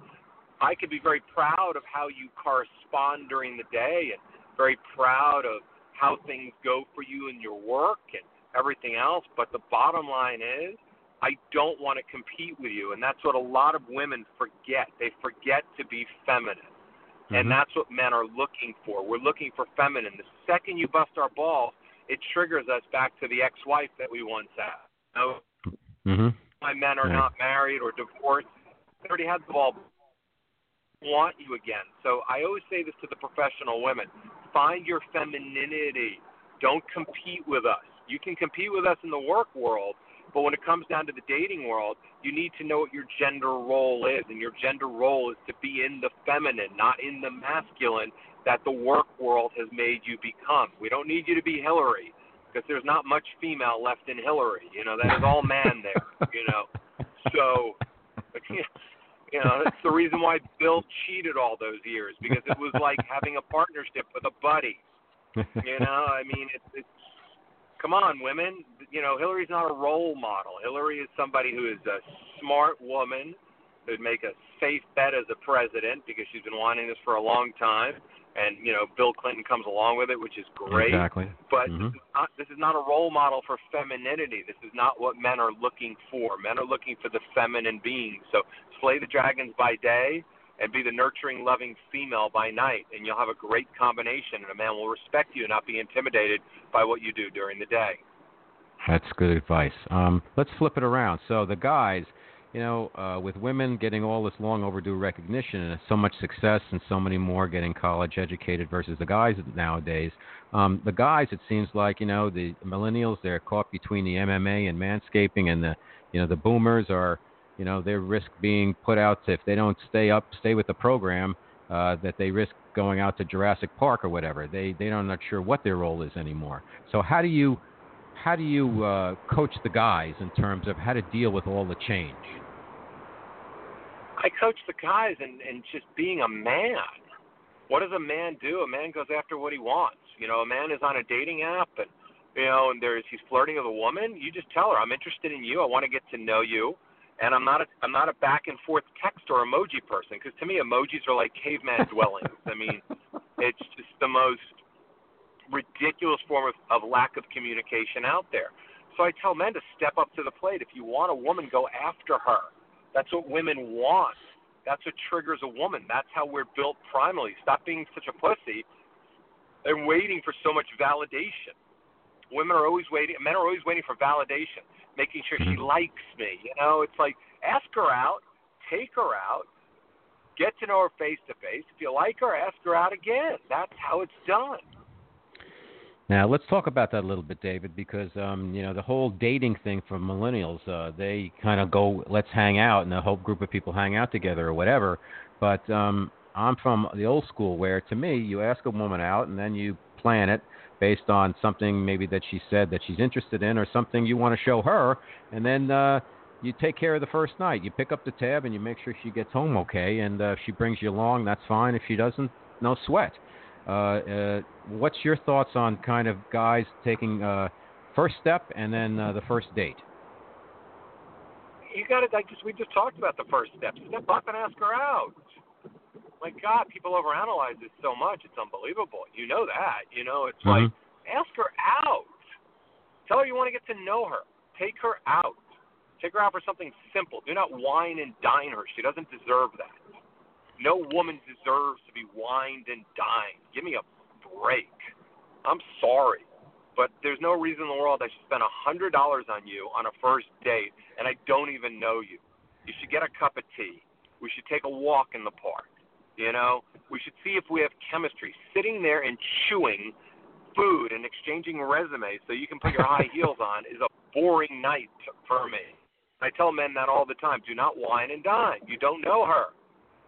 I could be very proud of how you correspond during the day and very proud of how things go for you in your work and everything else. But the bottom line is, I don't want to compete with you. And that's what a lot of women forget. They forget to be feminine. Mm-hmm. And that's what men are looking for. We're looking for feminine. The second you bust our balls, it triggers us back to the ex wife that we once had. You know, Mm-hmm. My men are yeah. not married or divorced. They already had the ball. Want you again. So I always say this to the professional women: find your femininity. Don't compete with us. You can compete with us in the work world, but when it comes down to the dating world, you need to know what your gender role is, and your gender role is to be in the feminine, not in the masculine that the work world has made you become. We don't need you to be Hillary because there's not much female left in Hillary. You know, that is all man there. You know, [laughs] so [laughs] you know it's the reason why Bill cheated all those years because it was like having a partnership with a buddy. You [laughs] know, I mean, it's, it's come on, women. You know, Hillary's not a role model. Hillary is somebody who is a smart woman who'd make a safe bet as a president because she's been wanting this for a long time and you know Bill Clinton comes along with it, which is great. Exactly. But mm-hmm. this, is not, this is not a role model for femininity. This is not what men are looking for. Men are looking for the feminine being. So slay the dragons by day and be the nurturing, loving female by night, and you'll have a great combination. And a man will respect you and not be intimidated by what you do during the day. That's good advice. Um, let's flip it around. So the guys you know, uh, with women getting all this long overdue recognition and so much success and so many more getting college educated versus the guys nowadays, um, the guys, it seems like, you know, the millennials, they're caught between the MMA and manscaping and the, you know, the boomers are, you know, they risk being put out if they don't stay up, stay with the program, uh, that they risk going out to Jurassic Park or whatever. They, they are not sure what their role is anymore. So how do you, how do you uh, coach the guys in terms of how to deal with all the change? I coach the guys and and just being a man. What does a man do? A man goes after what he wants. You know, a man is on a dating app and you know, and there's he's flirting with a woman. You just tell her, I'm interested in you. I want to get to know you. And I'm not a I'm not a back and forth text or emoji person because to me emojis are like caveman dwellings. I mean, [laughs] it's just the most ridiculous form of, of lack of communication out there. So I tell men to step up to the plate. If you want a woman, go after her. That's what women want. That's what triggers a woman. That's how we're built primally. Stop being such a pussy and waiting for so much validation. Women are always waiting. Men are always waiting for validation, making sure she mm-hmm. likes me. You know, it's like ask her out, take her out, get to know her face to face. If you like her, ask her out again. That's how it's done. Now let's talk about that a little bit, David, because um, you know the whole dating thing for millennials. Uh, they kind of go, let's hang out, and a whole group of people hang out together or whatever. But um, I'm from the old school, where to me, you ask a woman out, and then you plan it based on something maybe that she said that she's interested in, or something you want to show her, and then uh, you take care of the first night. You pick up the tab and you make sure she gets home okay, and uh, if she brings you along, that's fine. If she doesn't, no sweat. Uh, uh, what's your thoughts on kind of guys taking uh, first step and then uh, the first date? You got to. I just we just talked about the first step. Step up and ask her out. My God, people overanalyze this so much. It's unbelievable. You know that. You know, it's mm-hmm. like ask her out. Tell her you want to get to know her. Take her out. Take her out for something simple. Do not wine and dine her. She doesn't deserve that. No woman deserves to be wined and dined. Give me a break. I'm sorry, but there's no reason in the world I should spend a hundred dollars on you on a first date and I don't even know you. You should get a cup of tea. We should take a walk in the park. You know, we should see if we have chemistry. Sitting there and chewing food and exchanging resumes so you can put your high [laughs] heels on is a boring night for me. I tell men that all the time. Do not wine and dine. You don't know her.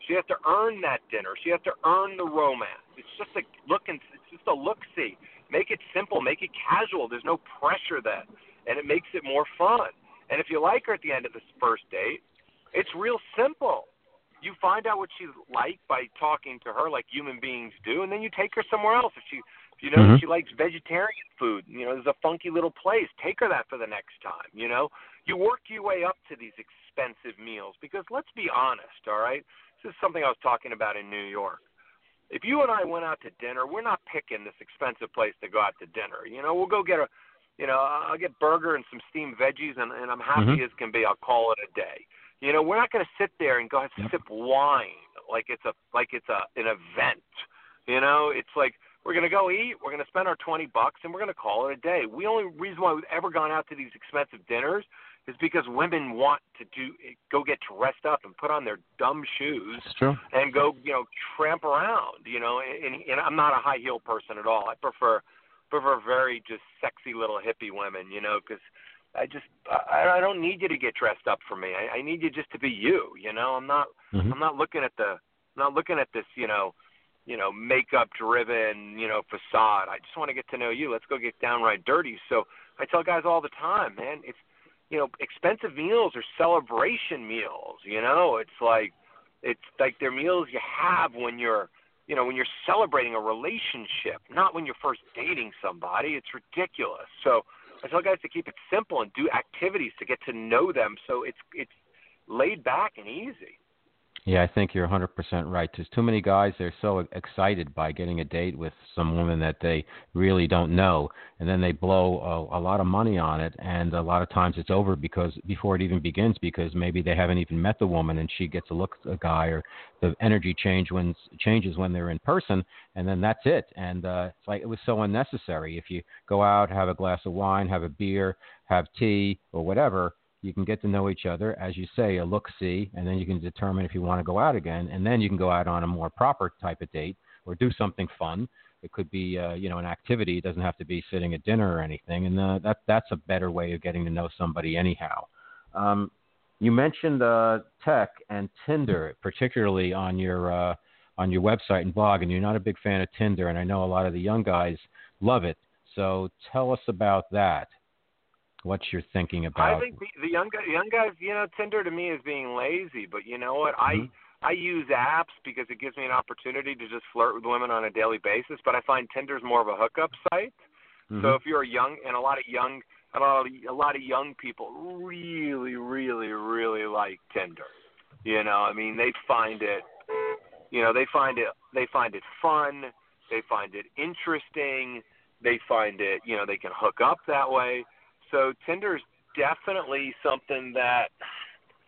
She has to earn that dinner. She has to earn the romance. It's just a look and it's just a look see. Make it simple. Make it casual. There's no pressure then, and it makes it more fun. And if you like her at the end of this first date, it's real simple. You find out what she's like by talking to her like human beings do, and then you take her somewhere else. If she, if you know, mm-hmm. she likes vegetarian food. You know, there's a funky little place. Take her that for the next time. You know, you work your way up to these expensive meals because let's be honest, all right this is something I was talking about in New York. If you and I went out to dinner, we're not picking this expensive place to go out to dinner. You know, we'll go get a, you know, I'll get burger and some steamed veggies, and, and I'm happy mm-hmm. as can be. I'll call it a day. You know, we're not going to sit there and go and yep. sip wine like it's a like it's a an event. You know, it's like we're going to go eat, we're going to spend our 20 bucks, and we're going to call it a day. We only reason why we've ever gone out to these expensive dinners is because women want to do go get dressed up and put on their dumb shoes and go you know tramp around you know and, and I'm not a high heel person at all. I prefer prefer very just sexy little hippie women you know because I just I, I don't need you to get dressed up for me. I, I need you just to be you you know? I'm not mm-hmm. I'm not looking at the I'm not looking at this you know you know makeup driven you know facade. I just want to get to know you. Let's go get downright dirty. So I tell guys all the time man it's you know, expensive meals are celebration meals. You know, it's like it's like they're meals you have when you're you know when you're celebrating a relationship, not when you're first dating somebody. It's ridiculous. So I tell guys to keep it simple and do activities to get to know them. So it's it's laid back and easy. Yeah, I think you're 100% right. There's too many guys they're so excited by getting a date with some woman that they really don't know, and then they blow a, a lot of money on it, and a lot of times it's over because before it even begins because maybe they haven't even met the woman and she gets a look at a guy or the energy change when changes when they're in person, and then that's it. And uh, it's like it was so unnecessary. If you go out, have a glass of wine, have a beer, have tea or whatever you can get to know each other, as you say, a look see, and then you can determine if you want to go out again, and then you can go out on a more proper type of date or do something fun. It could be, uh, you know, an activity. It doesn't have to be sitting at dinner or anything, and uh, that that's a better way of getting to know somebody anyhow. Um, you mentioned uh, tech and Tinder, particularly on your uh, on your website and blog, and you're not a big fan of Tinder, and I know a lot of the young guys love it. So tell us about that. What's your thinking about? I think the, the young guys, young guys, you know, Tinder to me is being lazy. But you know what? Mm-hmm. I I use apps because it gives me an opportunity to just flirt with women on a daily basis. But I find Tinder's more of a hookup site. Mm-hmm. So if you're a young and a lot of young a lot of, a lot of young people really, really, really like Tinder. You know, I mean, they find it, you know, they find it, they find it fun, they find it interesting, they find it, you know, they can hook up that way. So Tinder is definitely something that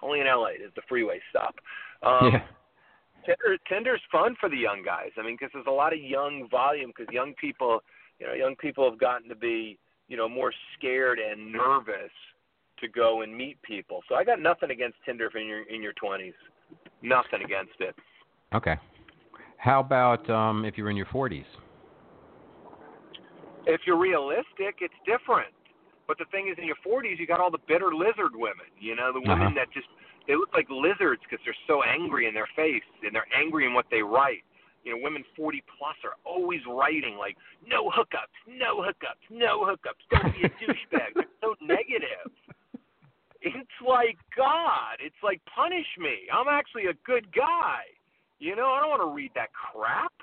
only in LA is the freeway stop. Um, yeah. Tinder, Tinder's fun for the young guys. I mean, because there's a lot of young volume. Because young people, you know, young people have gotten to be, you know, more scared and nervous to go and meet people. So I got nothing against Tinder in your in your 20s. Nothing against it. Okay. How about um, if you're in your 40s? If you're realistic, it's different. But the thing is, in your 40s, you got all the bitter lizard women. You know, the women uh-huh. that just they look like lizards because they're so angry in their face and they're angry in what they write. You know, women 40 plus are always writing like no hookups, no hookups, no hookups. Don't be a [laughs] douchebag. they're so negative. It's like God. It's like punish me. I'm actually a good guy. You know, I don't want to read that crap.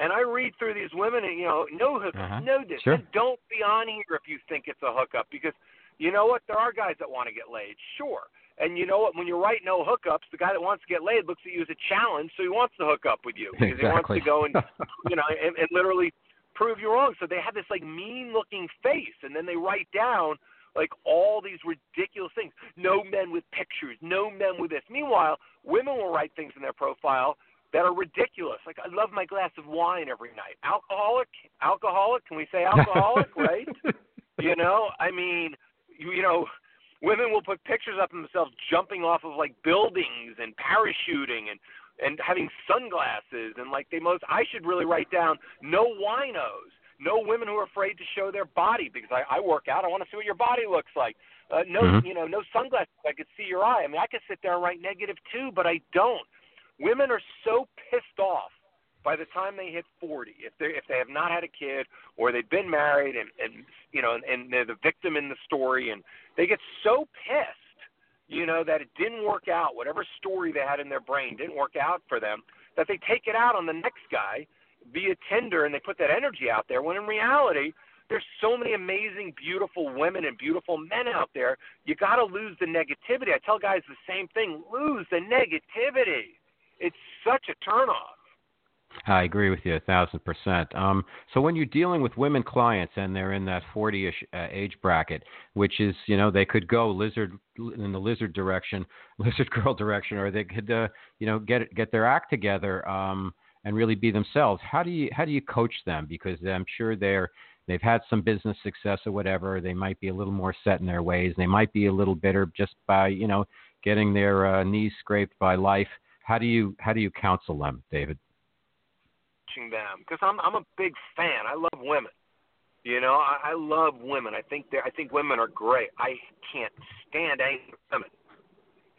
And I read through these women, and you know, no hookup, uh-huh. no this. Sure. don't be on here if you think it's a hookup, because you know what? There are guys that want to get laid, sure. And you know what? When you write no hookups, the guy that wants to get laid looks at you as a challenge, so he wants to hook up with you because exactly. he wants to go and [laughs] you know and, and literally prove you wrong. So they have this like mean looking face, and then they write down like all these ridiculous things. No men with pictures, no men with this. Meanwhile, women will write things in their profile that are ridiculous. Like I love my glass of wine every night. Alcoholic, alcoholic. Can we say alcoholic? [laughs] right? You know, I mean, you, you know, women will put pictures up of themselves jumping off of like buildings and parachuting and and having sunglasses and like they most. I should really write down no winos. No women who are afraid to show their body because I, I work out. I want to see what your body looks like. Uh, no, mm-hmm. you know, no sunglasses. I could see your eye. I mean, I could sit there and write negative too, but I don't Women are so pissed off by the time they hit 40 if they if they have not had a kid or they've been married and and you know and they're the victim in the story and they get so pissed you know that it didn't work out whatever story they had in their brain didn't work out for them that they take it out on the next guy via Tinder and they put that energy out there when in reality there's so many amazing beautiful women and beautiful men out there you got to lose the negativity. I tell guys the same thing lose the negativity it's such a turnoff. I agree with you a thousand percent. Um, so when you're dealing with women clients and they're in that 40ish uh, age bracket, which is you know they could go lizard in the lizard direction, [laughs] lizard girl direction, or they could uh, you know get get their act together um, and really be themselves. How do you how do you coach them? Because I'm sure they're they've had some business success or whatever. They might be a little more set in their ways. They might be a little bitter just by you know getting their uh, knees scraped by life how do you how do you counsel them, David? Teaching Them because I'm I'm a big fan. I love women. You know, I, I love women. I think they I think women are great. I can't stand angry women.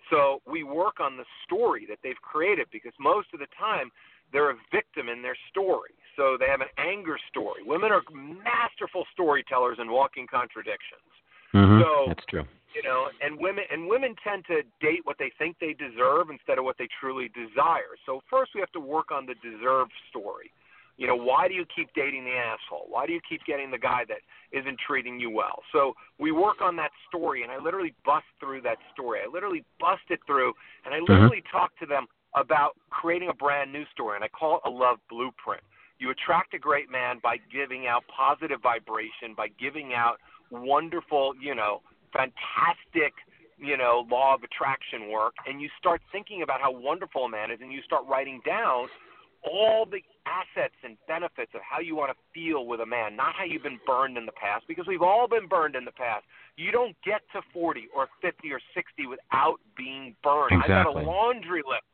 So we work on the story that they've created because most of the time they're a victim in their story. So they have an anger story. Women are masterful storytellers and walking contradictions. Mm-hmm. So that's true you know and women and women tend to date what they think they deserve instead of what they truly desire. So first we have to work on the deserve story. You know why do you keep dating the asshole? Why do you keep getting the guy that isn't treating you well? So we work on that story and i literally bust through that story. I literally bust it through and i mm-hmm. literally mm-hmm. talk to them about creating a brand new story and i call it a love blueprint. You attract a great man by giving out positive vibration by giving out wonderful you know fantastic, you know, law of attraction work, and you start thinking about how wonderful a man is, and you start writing down all the assets and benefits of how you want to feel with a man, not how you've been burned in the past, because we've all been burned in the past. You don't get to 40 or 50 or 60 without being burned. Exactly. I've got a laundry list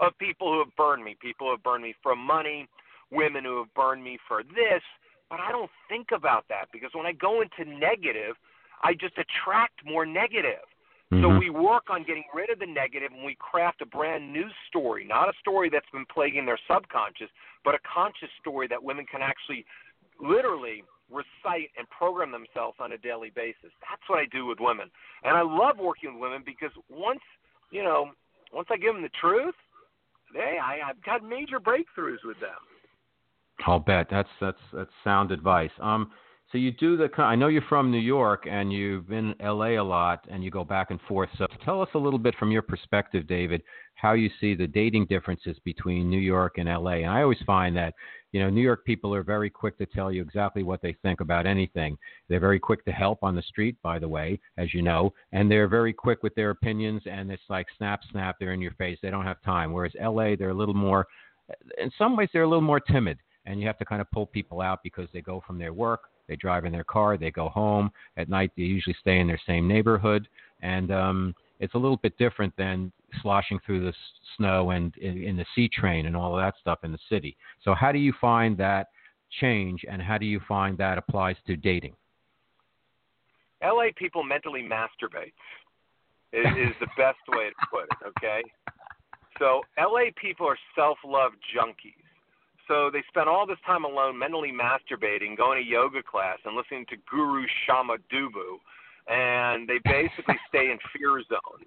of people who have burned me, people who have burned me for money, women who have burned me for this, but I don't think about that because when I go into negative – I just attract more negative. Mm-hmm. So we work on getting rid of the negative and we craft a brand new story, not a story that's been plaguing their subconscious, but a conscious story that women can actually literally recite and program themselves on a daily basis. That's what I do with women. And I love working with women because once, you know, once I give them the truth, hey, I, I've got major breakthroughs with them. I'll bet that's that's that's sound advice. Um, so you do the. I know you're from New York and you've been in LA a lot, and you go back and forth. So tell us a little bit from your perspective, David, how you see the dating differences between New York and LA. And I always find that you know New York people are very quick to tell you exactly what they think about anything. They're very quick to help on the street, by the way, as you know, and they're very quick with their opinions. And it's like snap, snap, they're in your face. They don't have time. Whereas LA, they're a little more. In some ways, they're a little more timid and you have to kind of pull people out because they go from their work they drive in their car, they go home. At night, they usually stay in their same neighborhood. And um, it's a little bit different than sloshing through the snow and in, in the C train and all of that stuff in the city. So, how do you find that change and how do you find that applies to dating? LA people mentally masturbate is, is the best way to put it, okay? [laughs] So, LA people are self love junkies. So they spend all this time alone mentally masturbating, going to yoga class, and listening to Guru Shama Dubu, and they basically [laughs] stay in fear zone.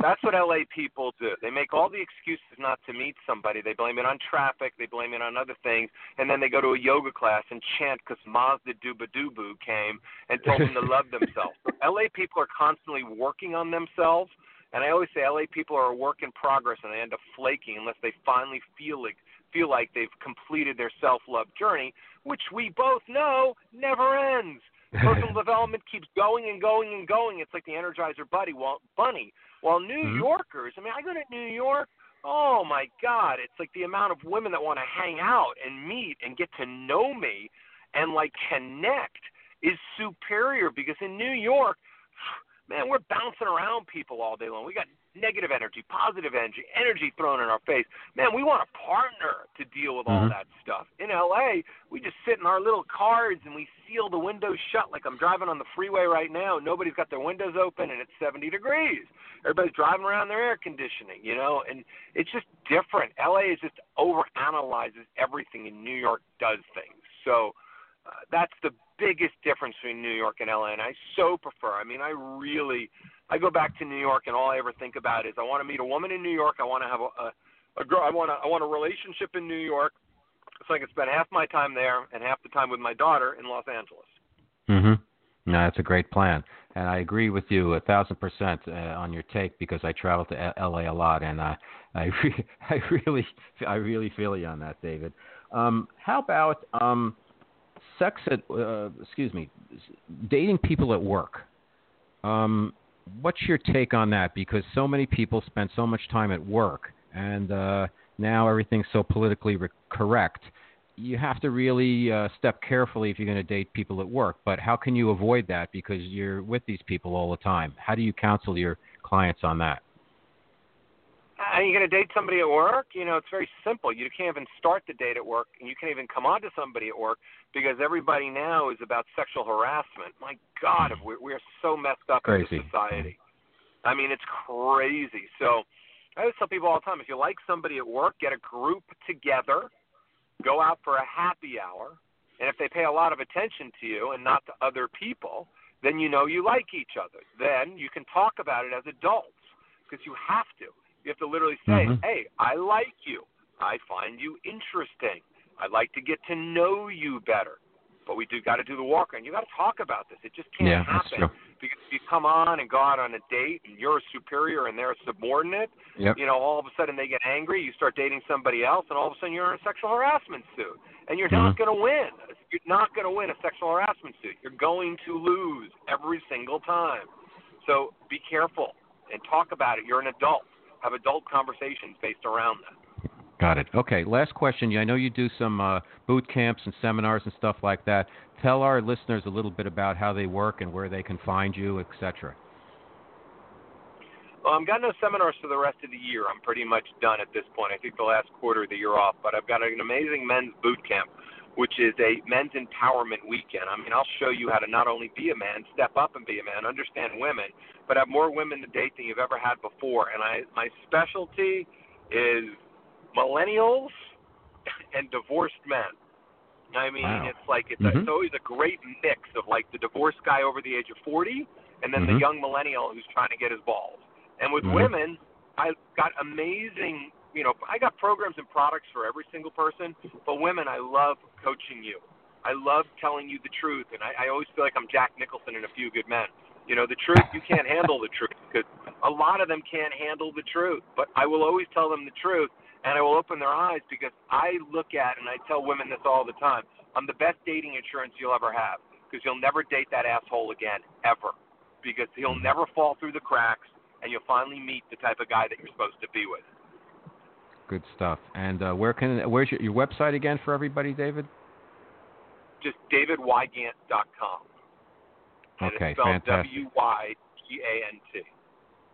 That's what LA people do. They make all the excuses not to meet somebody. They blame it on traffic. They blame it on other things, and then they go to a yoga class and chant because Mazda Duba Dubu came and told them to love themselves. [laughs] LA people are constantly working on themselves, and I always say LA people are a work in progress, and they end up flaking unless they finally feel like feel like they've completed their self love journey, which we both know never ends. [laughs] Personal development keeps going and going and going. It's like the Energizer Buddy, well, bunny. While New Mhm. Yorkers, I mean, I go to New York. Oh my God! It's like the amount of women that want to hang out and meet and get to know me and like connect is superior because in New York, [sighs] man, we're bouncing around people all day long. We got negative energy, positive energy, energy thrown in our face. Man, we want a partner to deal with all Mhm. that stuff. In LA, we just sit in our little cars and we seal the windows shut like I'm driving on the freeway right now. Nobody's got their windows open and it's 70 degrees. Everybody's driving around their air conditioning, you know, and it's just different. LA is just overanalyzes everything and New York does things. So uh, that's the biggest difference between New York and LA, and I so prefer. I mean, I really, I go back to New York, and all I ever think about is I want to meet a woman in New York. I want to have a, a, a girl. I want to, I want a relationship in New York, so I can spend half my time there and half the time with my daughter in Los Angeles. Mm-hmm. No, that's a great plan, and I agree with you a thousand percent uh, on your take because I travel to L- L.A. a lot, and uh, I [laughs] re- I really I really feel you on that, David. Um, how about um, sex at uh, excuse me, dating people at work? Um, what's your take on that? Because so many people spend so much time at work, and uh, now everything's so politically re- correct you have to really uh, step carefully if you're going to date people at work. But how can you avoid that because you're with these people all the time? How do you counsel your clients on that? Are you going to date somebody at work? You know, it's very simple. You can't even start the date at work, and you can't even come on to somebody at work because everybody now is about sexual harassment. My God, we we are so messed up in Crazy. this society. I mean, it's crazy. So I always tell people all the time: if you like somebody at work, get a group together, go out for a happy hour, and if they pay a lot of attention to you and not to other people, then you know you like each other. Then you can talk about it as adults because you have to. You have to literally say, Mhm. "Hey, I like you. I find you interesting. I'd like to get to know you better." But we do got to do the walk, and you got to talk about this. It just can't Yeah, happen because if you come on and go out on a date, and you're a superior and they're a subordinate. Yep. You know, all of a sudden they get angry. You start dating somebody else, and all of a sudden you're in a sexual harassment suit, and you're not Mhm. going to win. You're not going to win a sexual harassment suit. You're going to lose every single time. So be careful and talk about it. You're an adult. Have adult conversations based around that. Got it. Okay. Last question. I know you do some uh, boot camps and seminars and stuff like that. Tell our listeners a little bit about how they work and where they can find you, etc. Well, I've got no seminars for the rest of the year. I'm pretty much done at this point. I think the last quarter of the year off, but I've got an amazing men's boot camp, which is a men's empowerment weekend. I mean, I'll show you how to not only be a man, step up and be a man, understand women, but have more women to date than you've ever had before. And I, my specialty is millennials and divorced men. I mean, Wow. it's like it's, Mhm. a, it's always a great mix of like the divorced guy over the age of 40 and then the Mhm. young millennial who's trying to get his balls. And with Mhm. women, I've got amazing, you know, I got programs and products for every single person. But women, I love coaching you. I love telling you the truth, and I, I always feel like I'm Jack Nicholson in A Few Good Men. You know, the truth, you can't handle the truth because a lot of them can't handle the truth. But I will always tell them the truth, and I will open their eyes because I look at and I tell women this all the time. I'm the best dating insurance you'll ever have because you'll never date that asshole again, ever. Because he'll never fall through the cracks, and you'll finally meet the type of guy that you're supposed to be with. Good stuff. And uh, where can where's your, your website again for everybody, David? Just davidwygant.com. And Okay, it's spelled fantastic. W Y G A N T.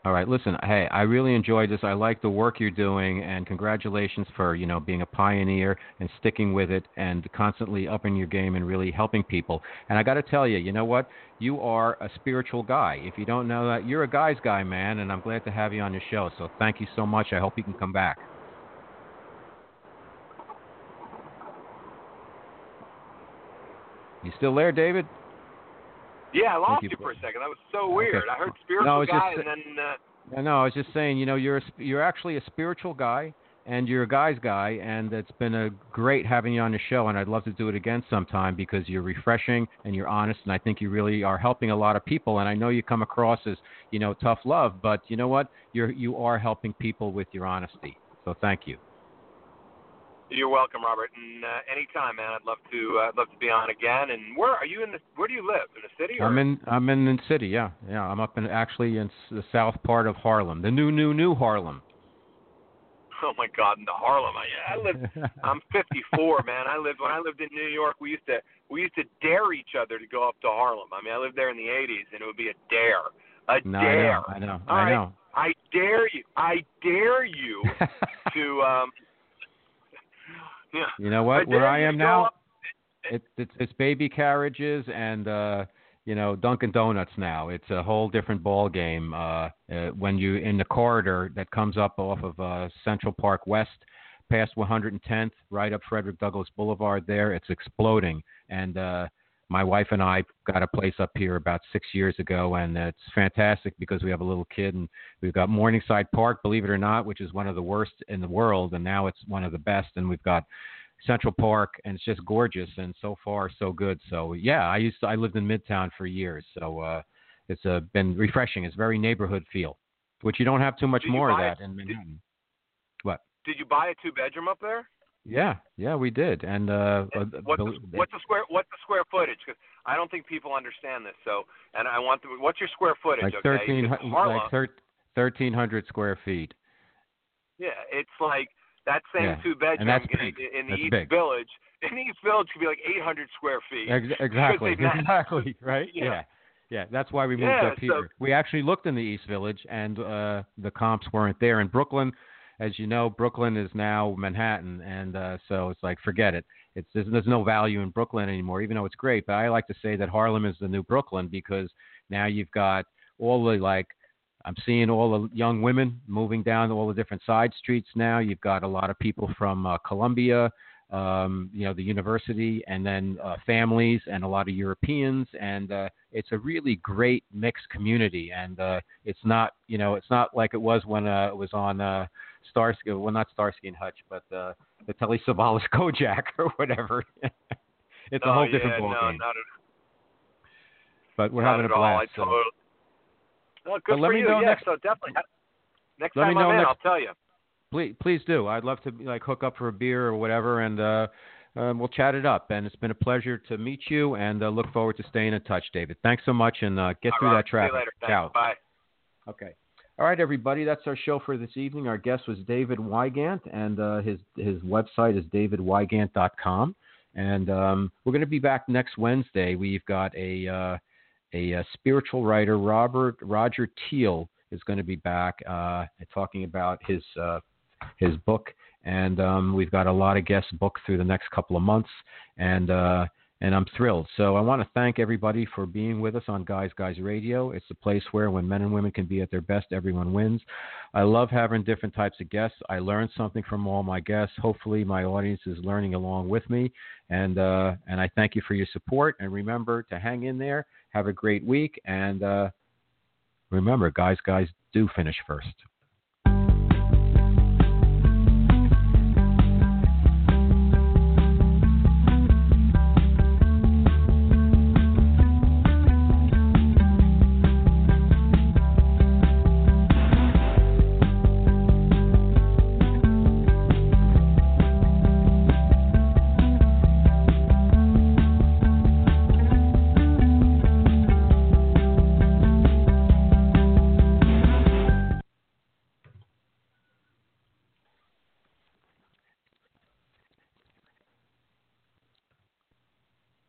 All right, listen. Hey, I really enjoyed this. I like the work you're doing, and congratulations for you know being a pioneer and sticking with it, and constantly upping your game and really helping people. And I got to tell you, you know what? You are a spiritual guy. If you don't know that, you're a guy's guy, man. And I'm glad to have you on your show. So thank you so much. I hope you can come back. You still there, David? Yeah, I lost you you, for- a second. That was so weird. I heard spiritual No, I was just guy, and then uh, I. I was just saying, you know, you're a, you're actually a spiritual guy, and you're a guy's guy, and it's been a great having you on the show, and I'd love to do it again sometime because you're refreshing and you're honest, and I think you really are helping a lot of people. And I know you come across as, you know, tough love, but you know what? You're you are helping people with your honesty. So thank you. You're welcome, Robert. And uh, anytime, man, I'd love to. Uh, I'd love to be on again. And where are you in the? Where do you live? In the city? Or? I'm in. I'm in the city. Yeah, yeah. I'm up in actually in the south part of Harlem, the new, new, new Harlem. Oh my God, in the Harlem. I, I live. [laughs] I'm 54, man. I lived when I lived in New York. We used to we used to dare each other to go up to Harlem. I mean, I lived there in the 80s, and it would be a dare, a no, dare. I know. I know. All I right? know. I dare you. I dare you [laughs] to. um Yeah. You know what? Where I am now, up- it, it's it's baby carriages and uh you know Dunkin' Donuts now. It's a whole different ball game. Uh, uh, when you in the corridor that comes up off of uh, Central Park West, past 110th, right up Frederick Douglass Boulevard. There, it's exploding. And uh, my wife and I got a place up here about six years ago, and it's fantastic because we have a little kid, and we've got Morningside Park, believe it or not, which is one of the worst in the world, and now it's one of the best. And we've got Central Park, and it's just gorgeous, and so far so good. So yeah, I used to, I lived in Midtown for years, so uh, it's uh, been refreshing. It's very neighborhood feel, which you don't have too much Did more of that it? in Did- Manhattan. What? Did you buy a two bedroom up there? Yeah, yeah, we did, and uh, uh, What's the, what's the square What's the square footage? Because I don't think people understand this. So, and I want the, what's your square footage? like okay? thirteen, Harlem, like thir- thirteen hundred square feet. yeah, it's like that same Yeah, two bedroom and in, in the That's East big. Village. In the East Village could be like 800 square feet. Ex- [laughs] exactly, exactly, right? Yeah. Yeah. yeah, That's why we moved Yeah, up so- here. We actually looked in the East Village, and uh, the comps weren't there. In Brooklyn, as you know, Brooklyn is now Manhattan, and uh, so it's like forget it. It's there's, there's no value in Brooklyn anymore, even though it's great. But I like to say that Harlem is the new Brooklyn because now you've got all the like I'm seeing all the young women moving down all the different side streets now. You've got a lot of people from uh, Columbia, um, you know, the university, and then uh, families and a lot of Europeans, and uh, it's a really great mixed community. And uh, it's not, you know, it's not like it was when uh, it was on uh, Starsky, well, not Starsky and Hutch, but uh, the Telly Savalas [laughs] Kojak or whatever. [laughs] it's a whole yeah, different ball no, game. Not at, But we're having a all. blast. I so- totally, well, good But let for me you. know yeah, next- so definitely. Next Let me time I'm know in, I'll tell you. please please do. I'd love to like hook up for a beer or whatever, and uh, uh, we'll chat it up. And it's been a pleasure to meet you, and uh, look forward to staying in touch, David. Thanks so much, and uh, get All through right, that traffic. See you later. Thanks. Ciao. Bye. Okay. All right, everybody. That's our show for this evening. Our guest was David Wygant, and uh, his his website is davidwygant.com. And um, we're going to be back next Wednesday. We've got a uh, a, uh spiritual writer, Robert Roger Teel, is going to be back uh, talking about his uh, his book. And um, we've got a lot of guests booked through the next couple of months, and uh, and I'm thrilled. So I want to thank everybody for being with us on Guys Guys Radio. It's a place where when men and women can be at their best, everyone wins. I love having different types of guests. I learned something from all my guests. Hopefully, my audience is learning along with me, and uh, and I thank you for your support. And remember to hang in there. Have a great week, and uh, remember, guys, guys do finish first.